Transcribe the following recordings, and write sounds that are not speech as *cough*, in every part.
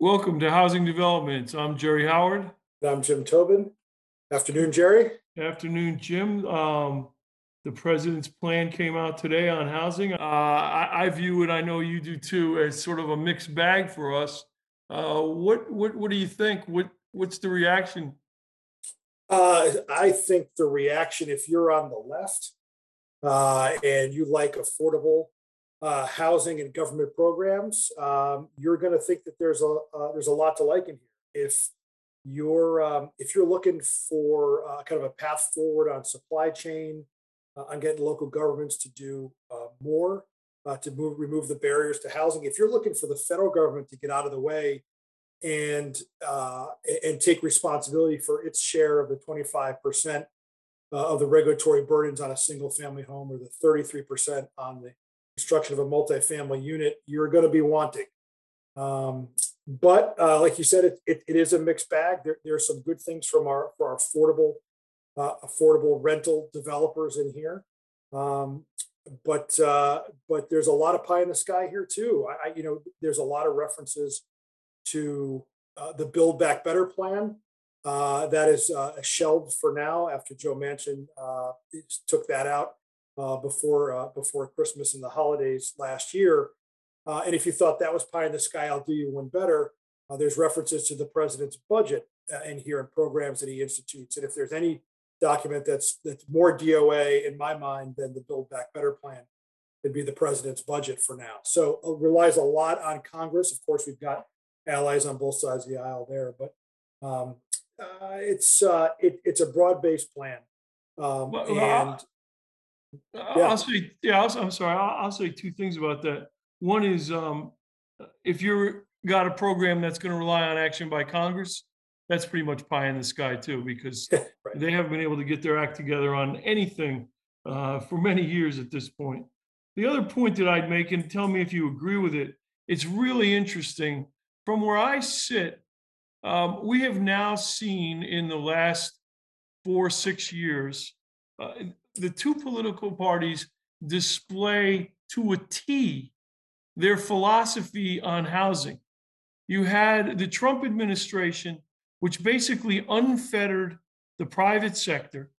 Welcome to Housing Developments. I'm Jerry Howard. And I'm Jim Tobin. Afternoon, Jerry. Afternoon, Jim. Um, the president's plan came out today on housing. Uh, I, I view it, I know you do too, as sort of a mixed bag for us. Uh, what, what, what do you think? What, what's the reaction? Uh, I think the reaction, if you're on the left uh, and you like affordable uh, housing and government programs, um, you're going to think that there's a uh, there's a lot to like in here. If you're um, if you're looking for uh, kind of a path forward on supply chain, uh, on getting local governments to do uh, more uh, to move remove the barriers to housing, if you're looking for the federal government to get out of the way and and take responsibility for its share of the 25 percent uh, of the regulatory burdens on a single family home or the 33 percent on the construction of a multifamily unit, you're going to be wanting. Um, but uh, like you said, it, it, it is a mixed bag. There, there are some good things from our for our affordable uh, affordable rental developers in here. Um, but uh, but there's a lot of pie in the sky here too. I, you know there's a lot of references to uh, the Build Back Better plan uh, that is uh, shelved for now after Joe Manchin uh, took that out uh, before uh, before Christmas and the holidays last year. Uh, and if you thought that was pie in the sky, I'll do you one better. Uh, there's references to the president's budget uh, in here and programs that he institutes. And if there's any document that's that's more DOA in my mind than the Build Back Better plan, it'd be the president's budget for now. So it relies a lot on Congress. Of course, we've got allies on both sides of the aisle there, but um, uh, it's uh, it, it's a broad-based plan. Um, Well, and Yeah. I'll say, yeah, I'll, I'm sorry. I'll, I'll say two things about that. One is, um, if you're got a program that's going to rely on action by Congress, that's pretty much pie in the sky too, because *laughs* right. they haven't been able to get their act together on anything uh, for many years at this point. The other point that I'd make, and tell me if you agree with it, it's really interesting. From where I sit, um, we have now seen in the last four, six years, uh, the two political parties display to a T their philosophy on housing. You had the Trump administration, which basically unfettered the private sector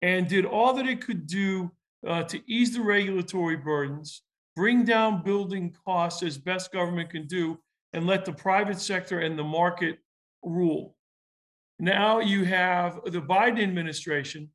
and did all that it could do uh, to ease the regulatory burdens, bring down building costs as best government can do, and let the private sector and the market rule. Now you have the Biden administration,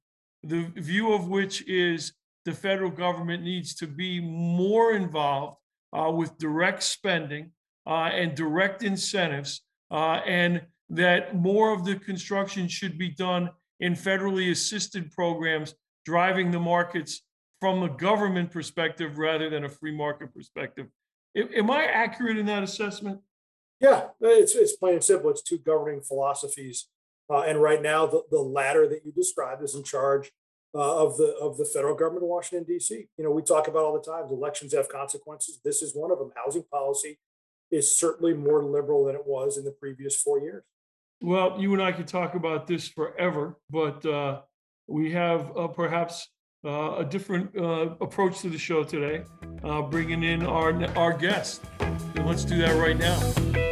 the view of which is the federal government needs to be more involved uh, with direct spending uh, and direct incentives, uh, and that more of the construction should be done in federally assisted programs, driving the markets from a government perspective rather than a free market perspective. Am I accurate in that assessment? Yeah, it's it's plain and simple. It's two governing philosophies, uh, and right now the, the latter that you described is in charge uh, of the of the federal government in Washington D.C. You know, we talk about all the time. Elections have consequences. This is one of them. Housing policy is certainly more liberal than it was in the previous four years. Well, you and I could talk about this forever, but uh, we have uh, perhaps uh, a different uh, approach to the show today, bringing in our our guest. Let's do that right now.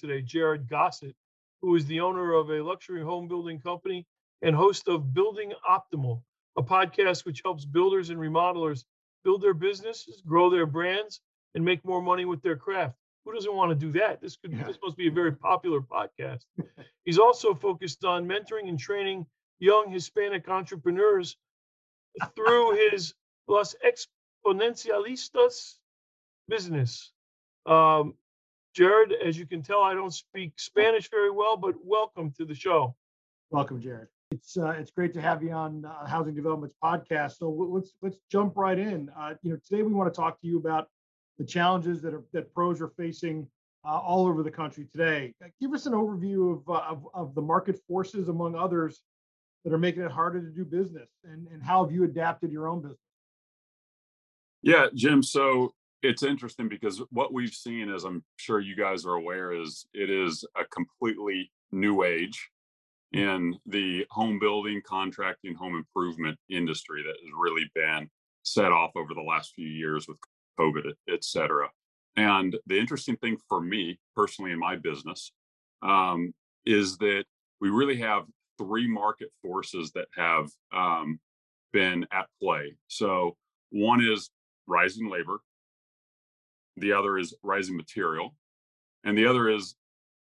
Today Jared Gossett, who is the owner of a luxury home building company and host of Building Optimal, a podcast which helps builders and remodelers build their businesses, grow their brands, and make more money with their craft. Who doesn't want to do that? This could Yeah. this must be a very popular podcast. He's also focused on mentoring and training young Hispanic entrepreneurs through his Los Exponencialistas business. Um, Jared, as you can tell, I don't speak Spanish very well, but welcome to the show. Welcome, Jared. It's uh, it's great to have you on uh, Housing Developments podcast. So w- let's let's jump right in. Uh, you know, today we want to talk to you about the challenges that are that pros are facing uh, all over the country today. Uh, Give us an overview of, uh, of of the market forces, among others, that are making it harder to do business, and and how have you adapted your own business? Yeah, Jim. So it's interesting because what we've seen, as I'm sure you guys are aware, is it is a completely new age in the home building, contracting, home improvement industry that has really been set off over the last few years with COVID, et cetera. And the interesting thing for me personally in my business um, is that we really have three market forces that have um, been at play. So one is rising labor, the other is rising material, and the other is,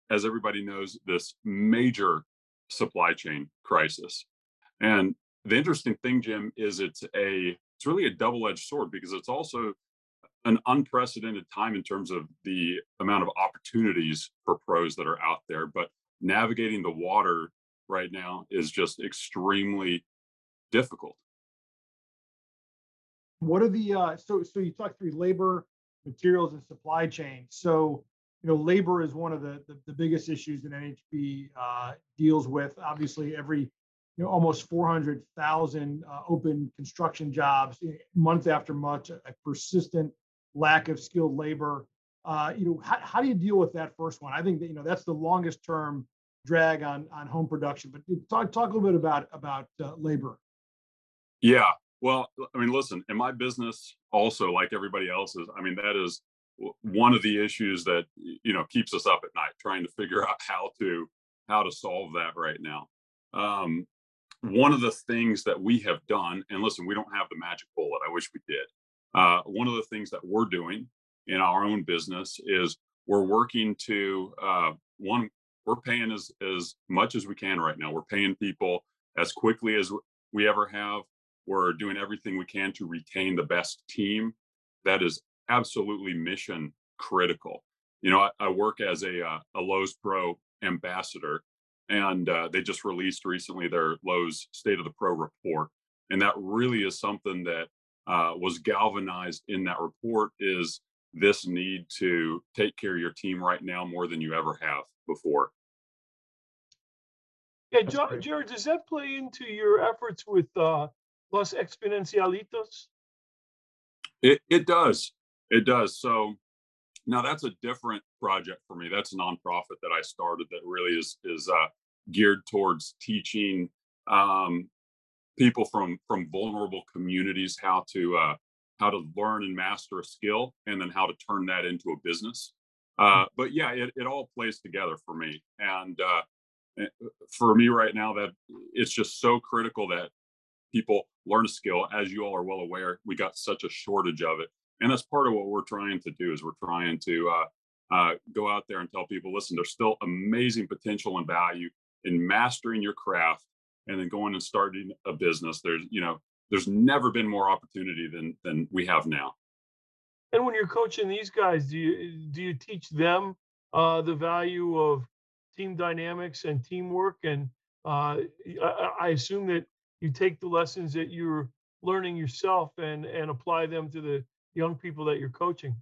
as everybody knows, this major supply chain crisis. And the interesting thing, Jim, is it's a it's really a double-edged sword because it's also an unprecedented time in terms of the amount of opportunities for pros that are out there. But navigating the water right now is just extremely difficult. What are the uh, so so you talked through labor, materials, and supply chain. So you know labor is one of the the, the biggest issues that NHB uh, deals with. Obviously, every you know almost 400,000 uh, open construction jobs eh, month after month, a persistent lack of skilled labor. Uh, you know, how, how do you deal with that first one? I think that you know that's the longest term drag on on home production. But talk talk a little bit about about uh, labor. Yeah, well, I mean, listen, in my business, also like everybody else's, I mean, that is one of the issues that you know keeps us up at night, trying to figure *laughs* out how to how to solve that right now. Um, one of the things that we have done, and listen, we don't have the magic bullet. I wish we did. Uh, one of the things that we're doing in our own business is we're working to uh, one we're paying as as much as we can right now we're paying people as quickly as we ever have we're doing everything we can to retain the best team that is absolutely mission critical you know i, I work as a uh, a Lowe's pro ambassador and uh, they just released recently their Lowe's state of the pro report and that really is something that uh, was galvanized in that report is this need to take care of your team right now more than you ever have before. Yeah, Jared, does that play into your efforts with uh, Los Exponencialitos? It, it does. It does. So now that's a different project for me. That's a nonprofit that I started that really is is uh, geared towards teaching um, people from from vulnerable communities how to uh, how to learn and master a skill and then how to turn that into a business uh, but yeah it, it all plays together for me and uh, eh, for me right now that it's just so critical that people learn a skill as you all are well aware we got such a shortage of it. And that's part of what we're trying to do is we're trying to uh, uh, go out there and tell people listen there's still amazing potential and value in mastering your craft and then going and starting a business. There's you know there's never been more opportunity than than we have now. And when you're coaching these guys do you do you teach them uh, the value of team dynamics and teamwork? And uh, I, I assume that you take the lessons that you're learning yourself and and apply them to the young people that you're coaching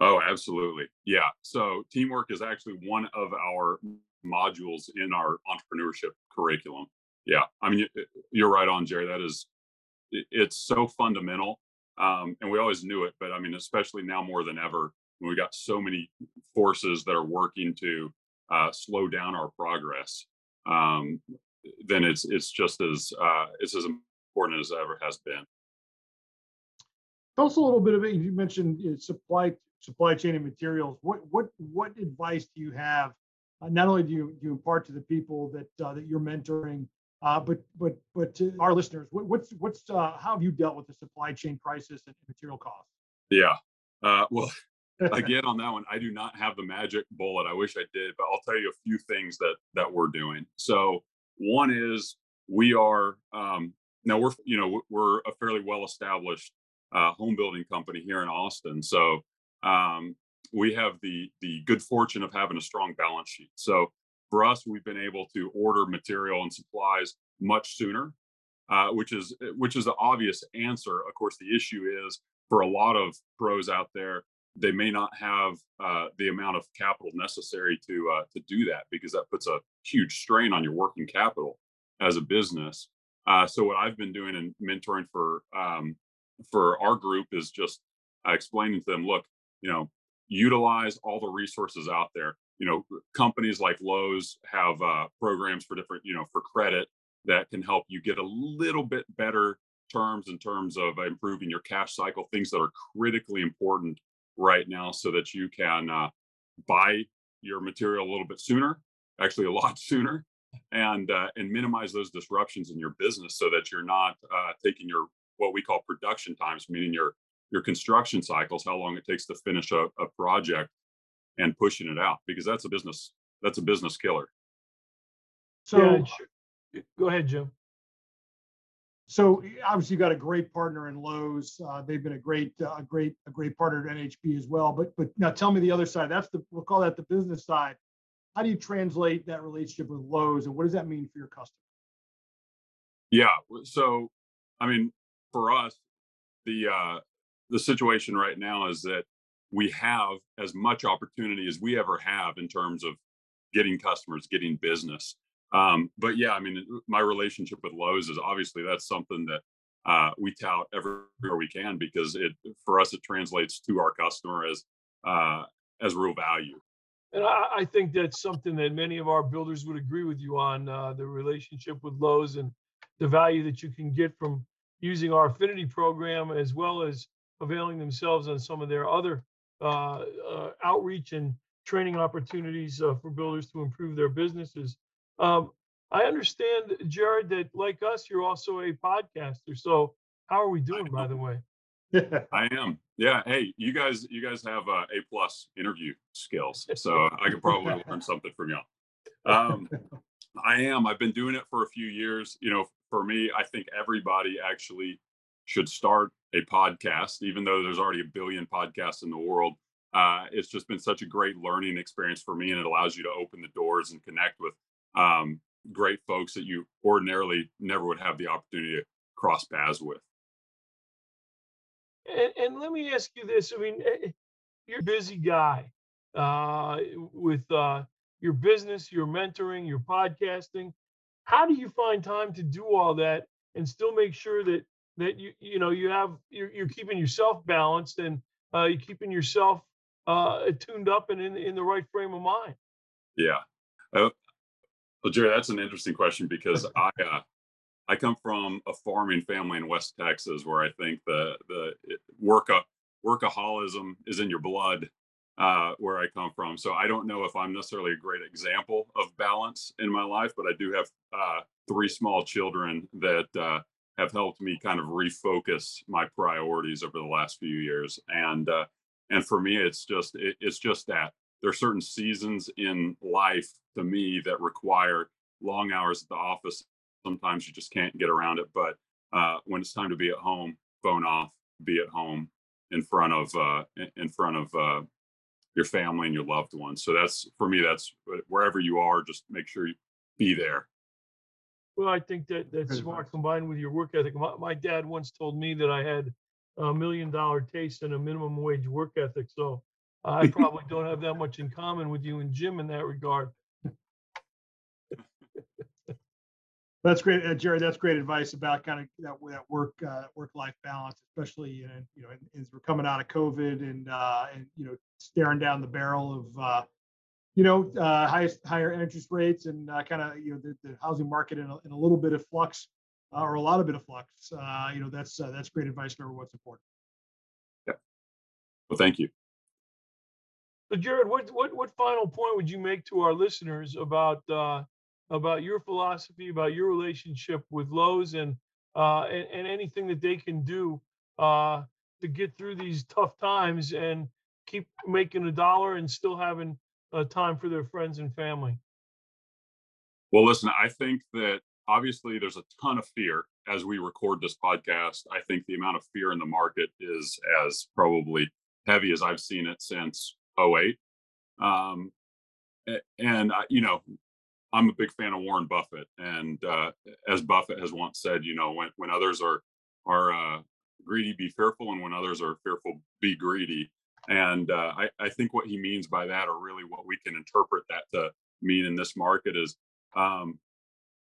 oh absolutely yeah so teamwork is actually one of our modules in our entrepreneurship curriculum yeah, I mean, you're right on, Jerry. That is, it's so fundamental, um, and we always knew it. But I mean, especially now more than ever, when we got so many forces that are working to uh, slow down our progress, um, then it's it's just as uh, it's as important as it ever has been. Tell us a little bit of it. You mentioned you know, supply supply chain and materials. What what what advice do you have? Uh, not only do you, do you impart to the people that uh, that you're mentoring, uh, but but but to our listeners, what, what's what's uh, how have you dealt with the supply chain crisis and material costs? Yeah, uh, well, *laughs* again on that one, I do not have the magic bullet. I wish I did, but I'll tell you a few things that that we're doing. So one is we are um, now we're you know we're a fairly well established uh, home building company here in Austin. So um, we have the the good fortune of having a strong balance sheet. So for us, we've been able to order material and supplies much sooner, uh, which is which is the obvious answer. Of course, the issue is for a lot of pros out there, they may not have uh, the amount of capital necessary to uh, to do that because that puts a huge strain on your working capital as a business. Uh, so what I've been doing and mentoring for um, for our group is just uh, explaining to them, look, you know, utilize all the resources out there you know companies like Lowe's have uh, programs for different you know for credit that can help you get a little bit better terms in terms of improving your cash cycle things that are critically important right now so that you can uh, buy your material a little bit sooner, actually a *laughs* lot sooner, and uh, and minimize those disruptions in your business so that you're not uh, taking your what we call production times, meaning your your construction cycles, how long it takes to finish a, a project, and pushing it out because that's a business that's a business killer. So, Yeah, sure. Go ahead, Jim. So obviously you got a great partner in Lowe's. Uh, they've been a great, uh, a great, a great partner at NHB as well. But, but now tell me the other side. That's the, we'll call that the business side. How do you translate that relationship with Lowe's and what does that mean for your customer? Yeah. So, I mean, for us, the uh, the situation right now is that we have as much opportunity as we ever have in terms of getting customers, getting business. Um, but yeah, I mean, my relationship with Lowe's is obviously that's something that uh, we tout everywhere we can because it for us it translates to our customer as uh, as real value. And I, I think that's something that many of our builders would agree with you on, uh, the relationship with Lowe's and the value that you can get from using our affinity program as well as availing themselves on some of their other uh, uh, outreach and training opportunities uh, for builders to improve their businesses. Um, I understand, Jared, that like us, you're also a podcaster. So how are we doing, by the way? *laughs* I am. Yeah. Hey, you guys, you guys have uh, A plus interview skills, *laughs* so I could probably learn *laughs* something from y'all. Um, I am. I've been doing it for a few years. You know, for me, I think everybody actually should start a podcast, even though there's already a billion podcasts in the world. Uh, it's just been such a great learning experience for me, and it allows you to open the doors and connect with great folks that you ordinarily never would have the opportunity to cross paths with. And, and let me ask you this. I mean, eh, you're a busy guy uh, with uh, your business, your mentoring, your podcasting. How do you find time to do all that and still make sure that that you you know you have you're, you're keeping yourself balanced and uh, you're keeping yourself uh, tuned up and in in the right frame of mind? Yeah. Uh, well, Jerry, that's an interesting question because *laughs* I uh, I come from a farming family in West Texas where I think the the work workaholism is in your blood uh, where I come from. So I don't know if I'm necessarily a great example of balance in my life, but I do have uh, three small children that uh, have helped me kind of refocus my priorities over the last few years. And uh, and for me, it's just it, it's just that there are certain seasons in life to me that require long hours at the office. Sometimes you just can't get around it. But uh, when it's time to be at home, phone off, be at home in front of uh, in- front of uh, your family and your loved ones. So that's for me. That's wherever you are, just make sure you be there. Well, I think that that's smart combined with your work ethic. My, my dad once told me that I had a million dollar taste and a minimum wage work ethic. So I probably don't have that much in common with you and Jim in that regard. That's great, uh, Jerry. That's great advice about kind of that, that work, uh, work-life balance, especially, in, you know, as we're coming out of COVID and, uh, and, you know, staring down the barrel of, uh, you know, uh, highest, higher interest rates and, uh, kind of, you know, the, the housing market in a, in a little bit of flux, uh, or a lot of bit of flux. Uh, you know, that's, uh, that's great advice for what's important. Yeah. Well, thank you. So Jared, what, what, what final point would you make to our listeners about, uh, about your philosophy, about your relationship with Lowe's and, uh, and, and anything that they can do, uh, to get through these tough times and keep making a dollar and still having, uh, time for their friends and family? Well, listen, I think that obviously there's a ton of fear as we record this podcast. I think the amount of fear in the market is as probably heavy as I've seen it since 08. Um, and, you know, I'm a big fan of Warren Buffett. And uh, as Buffett has once said, you know, when, when others are, are uh, greedy, be fearful. And when others are fearful, be greedy. And uh, I, I think what he means by that, or really what we can interpret that to mean in this market, is um,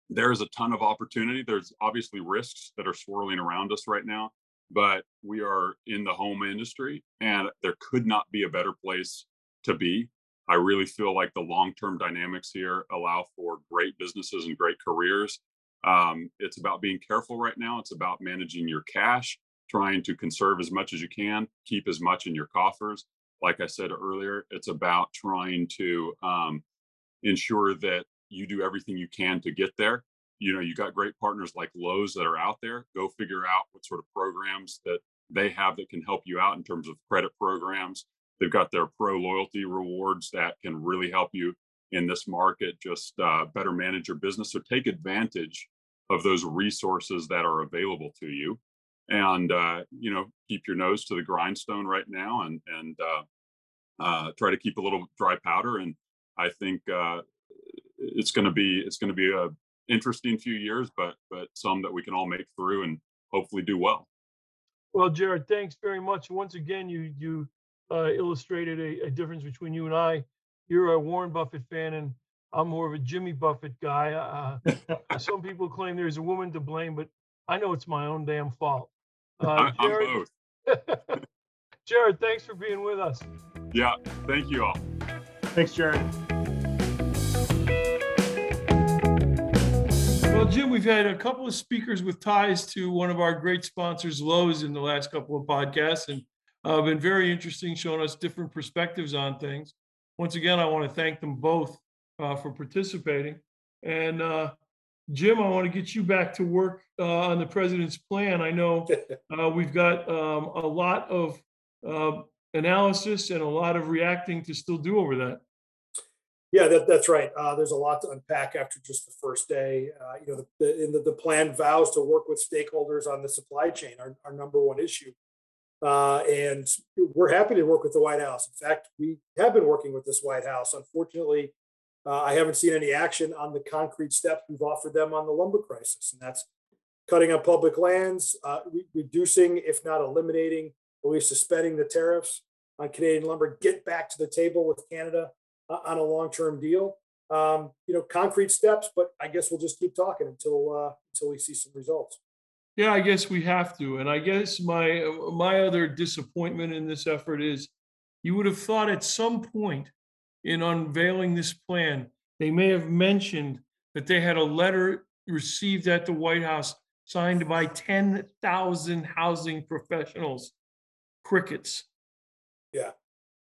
there's a ton of opportunity. There's obviously risks that are swirling around us right now, but we are in the home industry and there could not be a better place to be. I really feel like the long term dynamics here allow for great businesses and great careers. Um, it's about being careful right now. It's about managing your cash, trying to conserve as much as you can, keep as much in your coffers, like I said earlier, it's about trying to um, ensure that you do everything you can to get there. You know, you got great partners like Lowe's that are out there. Go figure out what sort of programs that they have that can help you out in terms of credit programs. They've got their pro loyalty rewards that can really help you in this market just uh, better manage your business. So take advantage of those resources that are available to you and uh, you know keep your nose to the grindstone right now and and uh, uh, try to keep a little dry powder and i think uh, it's going to be it's going to be a interesting few years but but some that we can all make through and hopefully do well Well, Jared, thanks very much. Once again, you you uh, illustrated a, a difference between you and I. You're a Warren Buffett fan, and I'm more of a Jimmy Buffett guy. Uh, *laughs* some people claim there's a woman to blame, but I know it's my own damn fault. Uh, I, i'm Jared, both *laughs* Jared, thanks for being with us. yeah thank you all Thanks, Jared. Well, Jim, we've had a couple of speakers with ties to one of our great sponsors, Lowe's, in the last couple of podcasts, and uh, been very interesting, showing us different perspectives on things. Once again, I want to thank them both uh, for participating. And uh, Jim, I want to get you back to work uh, on the president's plan. I know *laughs* uh, we've got um, a lot of uh, analysis and a lot of reacting to still do over that. Yeah, that, that's right. Uh, there's a lot to unpack after just the first day. Uh, you know, the, the, in the, the plan vows to work with stakeholders on the supply chain, our, our number one issue. Uh, and we're happy to work with the White House. In fact, we have been working with this White House. Unfortunately, uh, I haven't seen any action on the concrete steps we've offered them on the lumber crisis, and that's cutting on public lands, uh, re- reducing, if not eliminating, at least suspending the tariffs on Canadian lumber. Get back to the table with Canada uh, on a long-term deal. Um, you know, concrete steps, but I guess we'll just keep talking until uh, until we see some results. Yeah, I guess we have to. And I guess my my other disappointment in this effort is you would have thought at some point in unveiling this plan, they may have mentioned that they had a letter received at the White House signed by 10,000 housing professionals. Crickets.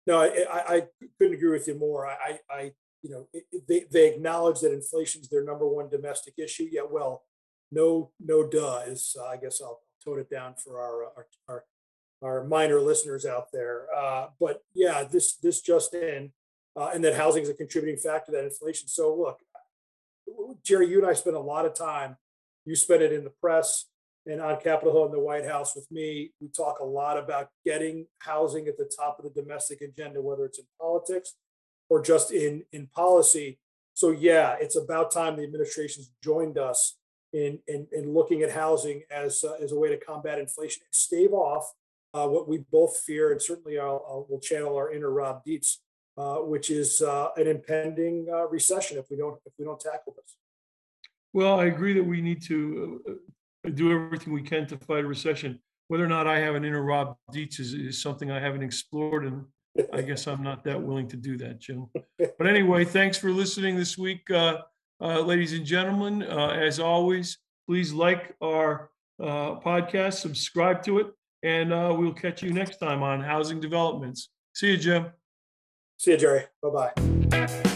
No, I, I, couldn't agree with you more. I, I, you know, they, they acknowledge that inflation is their number one domestic issue. Yeah, well, no, no, duh is, uh, I guess I'll tone it down for our, our, our, our minor listeners out there. Uh, but yeah, this, this just in, uh, and that housing is a contributing factor to that inflation. So look, Jerry, you and I spent a lot of time. You spent it in the press and on Capitol Hill in the White House with me. We talk a lot about getting housing at the top of the domestic agenda, whether it's in politics or just in in policy. So yeah, it's about time the administration's joined us in in, in looking at housing as uh, as a way to combat inflation and stave off uh, what we both fear, and certainly I'll, I'll will channel our inner Rob Dietz, uh, which is uh, an impending uh, recession if we don't if we don't tackle this. Well, I agree that we need to uh, do everything we can to fight a recession. Whether or not I have an inner Rob Dietz is, is something I haven't explored, and I guess I'm not that willing to do that, Jim. But anyway, thanks for listening this week, uh, uh, ladies and gentlemen. Uh, as always, please like our uh, podcast, subscribe to it, and uh, we'll catch you next time on Housing Developments. See you, Jim. See you, Jerry. Bye bye.